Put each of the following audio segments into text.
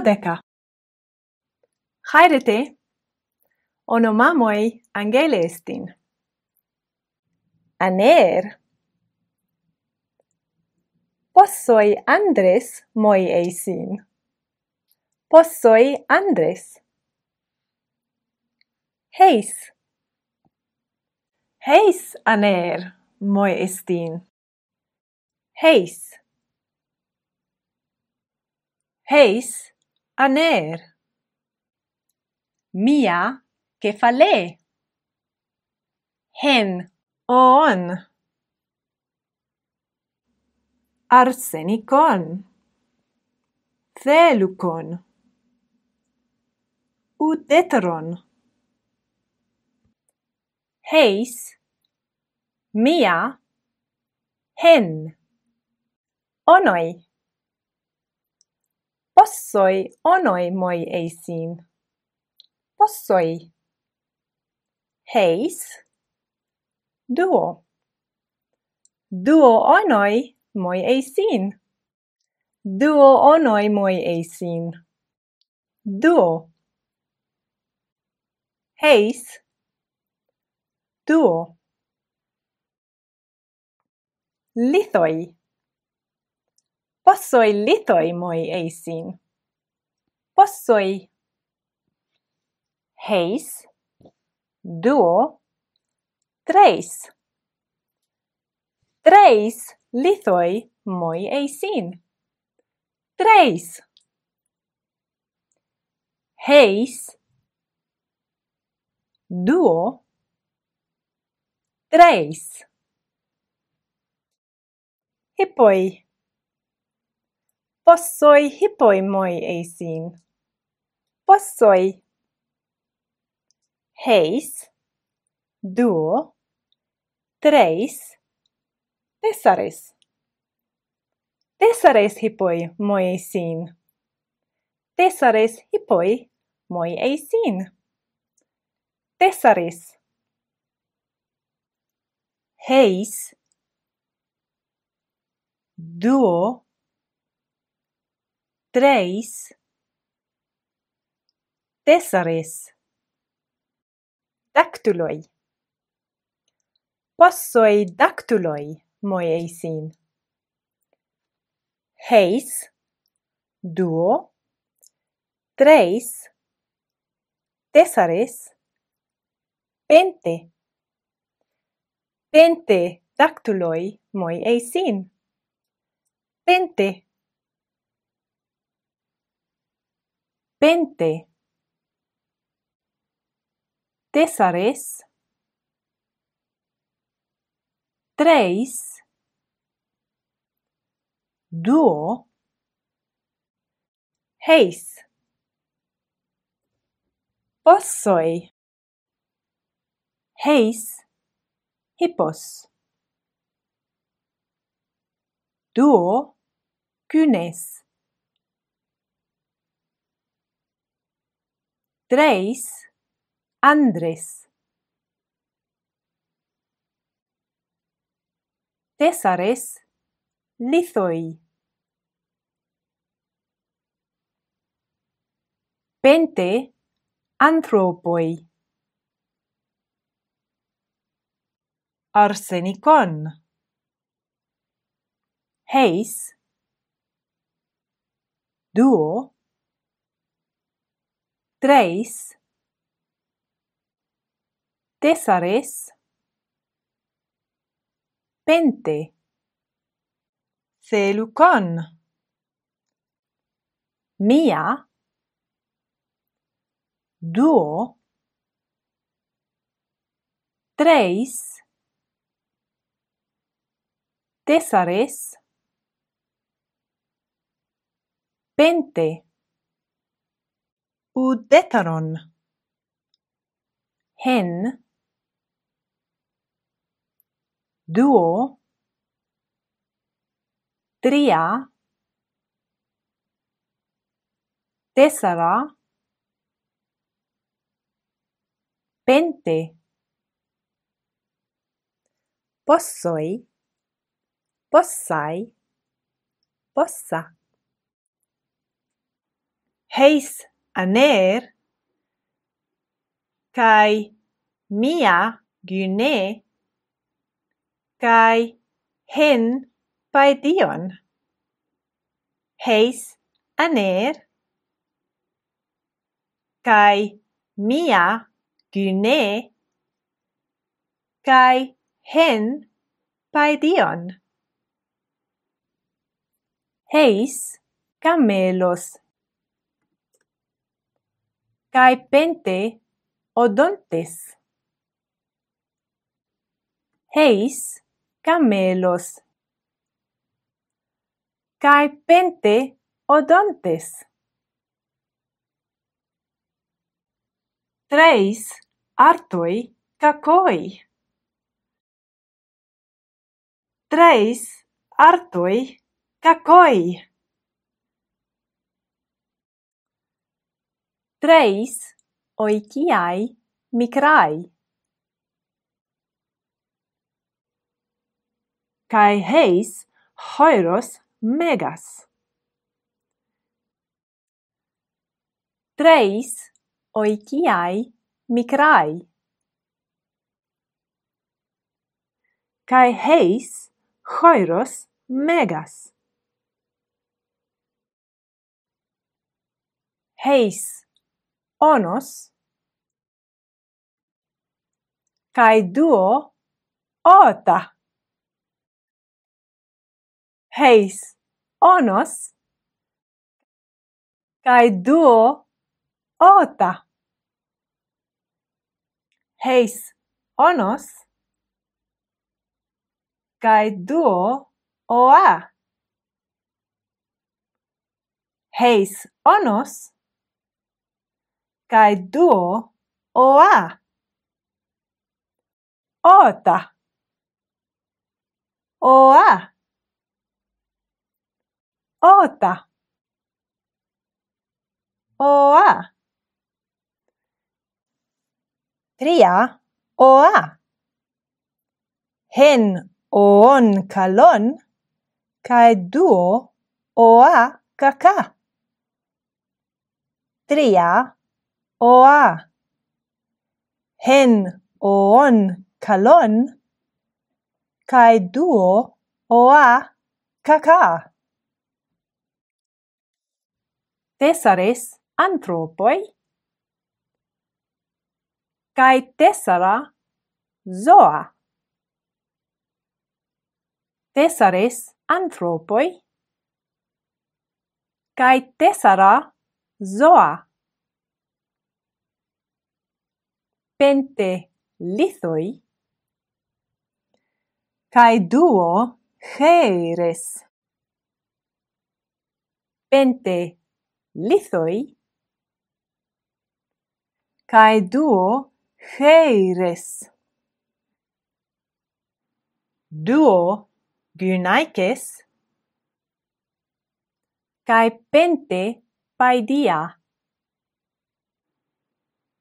duodeca. Haerete, onomamoi angele estin. Aner. Possoi Andres moi eisin. Possoi Andres. Heis. Heis, Aner, moi estin. Heis. Heis. Heis aner ner. Mia kefale. Hen on. Arsenikon. Thelukon. Uteteron. Heis. Mia. Hen. Onoi possoi onoi moi eisin. Possoi. Heis. Duo. Duo onoi moi eisin. Duo onoi moi eisin. Duo. Heis. Duo. Lithoi. Possoi litoi moi eisin. Possoi heis, duo, treis. Treis lithoi moi eisin. Treis. Heis, duo, treis. E poi Possoi hippoi moi eisin. Possoi. Heis. Duo. Treis. Tessares. Tessares hippoi moi eisin. Tessares hippoi moi eisin. Tessares. Heis. Duo. Treis τέσσερις, δάκτυλοι. Possoi δάκτυλοι moi eisin Heis, duo, treis, tesares, pente. Pente dactuloi moi eisin. Pente. pente tesares. Treis. Duo. Heis. Possoi. Heis. Hippos. Duo. Cunes Tres Andres. Tesares Lithoi. Pente Anthropoi. Arsenicon. Heis. Duo tres tesares, pente, celucón, mía, duo, tres, tesares, pente, udetaron. Hen. Duo. Tria. Tesara. Pente. Possoi. Possai. Possa. Heis aner kai mia gyne kai hen paidion heis aner kai mia gyne kai hen paidion heis camelos kai pente odontes. Heis camelos Kai pente odontes. Treis artoi cacoi. Treis artoi cacoi. treis oiciai micrai. Kai heis hoiros megas. Treis oiciai micrai. Kai heis hoiros megas. Heis onos kai duo ota. Heis onos kai duo ota. Heis onos kai duo oa. Heis onos kai duo oa. Ota. Oa. Ota. Oa. Tria oa. Hen oon kalon kai duo oa kaka. Tria oa. Hen oon kalon kai duo oa kaka Tesares anthropoi kai tesara zoa. Tesares anthropoi kai tesara zoa. pente lithoi, kai duo heres. Pente lithoi, kai duo heres. Duo gynaikes, kai pente paidia.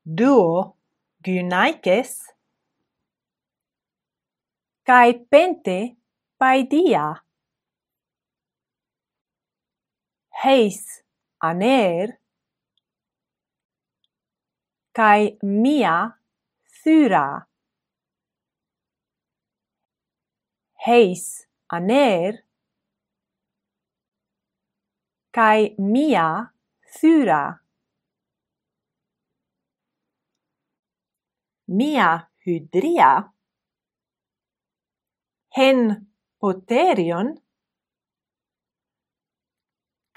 Duo gynaikes? Kai pente paidia heis aner? Kai mia thyra heis aner? Kai mia thyra mia hydria. Hen poterion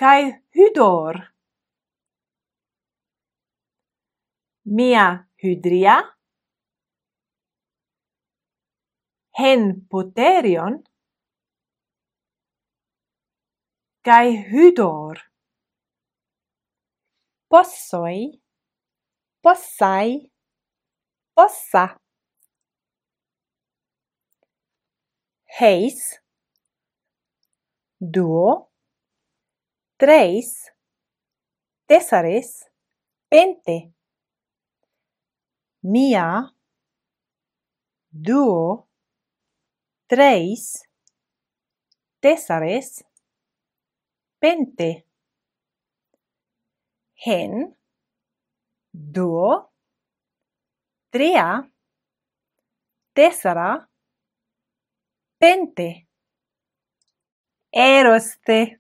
kai hydor. Mia hydria. Hen poterion kai hydor. Possoi possai possa. Heis, duo, treis, tesares, pente. Mia, duo, treis, tesares, pente. Hen, duo, tria tessera pente. Eroste.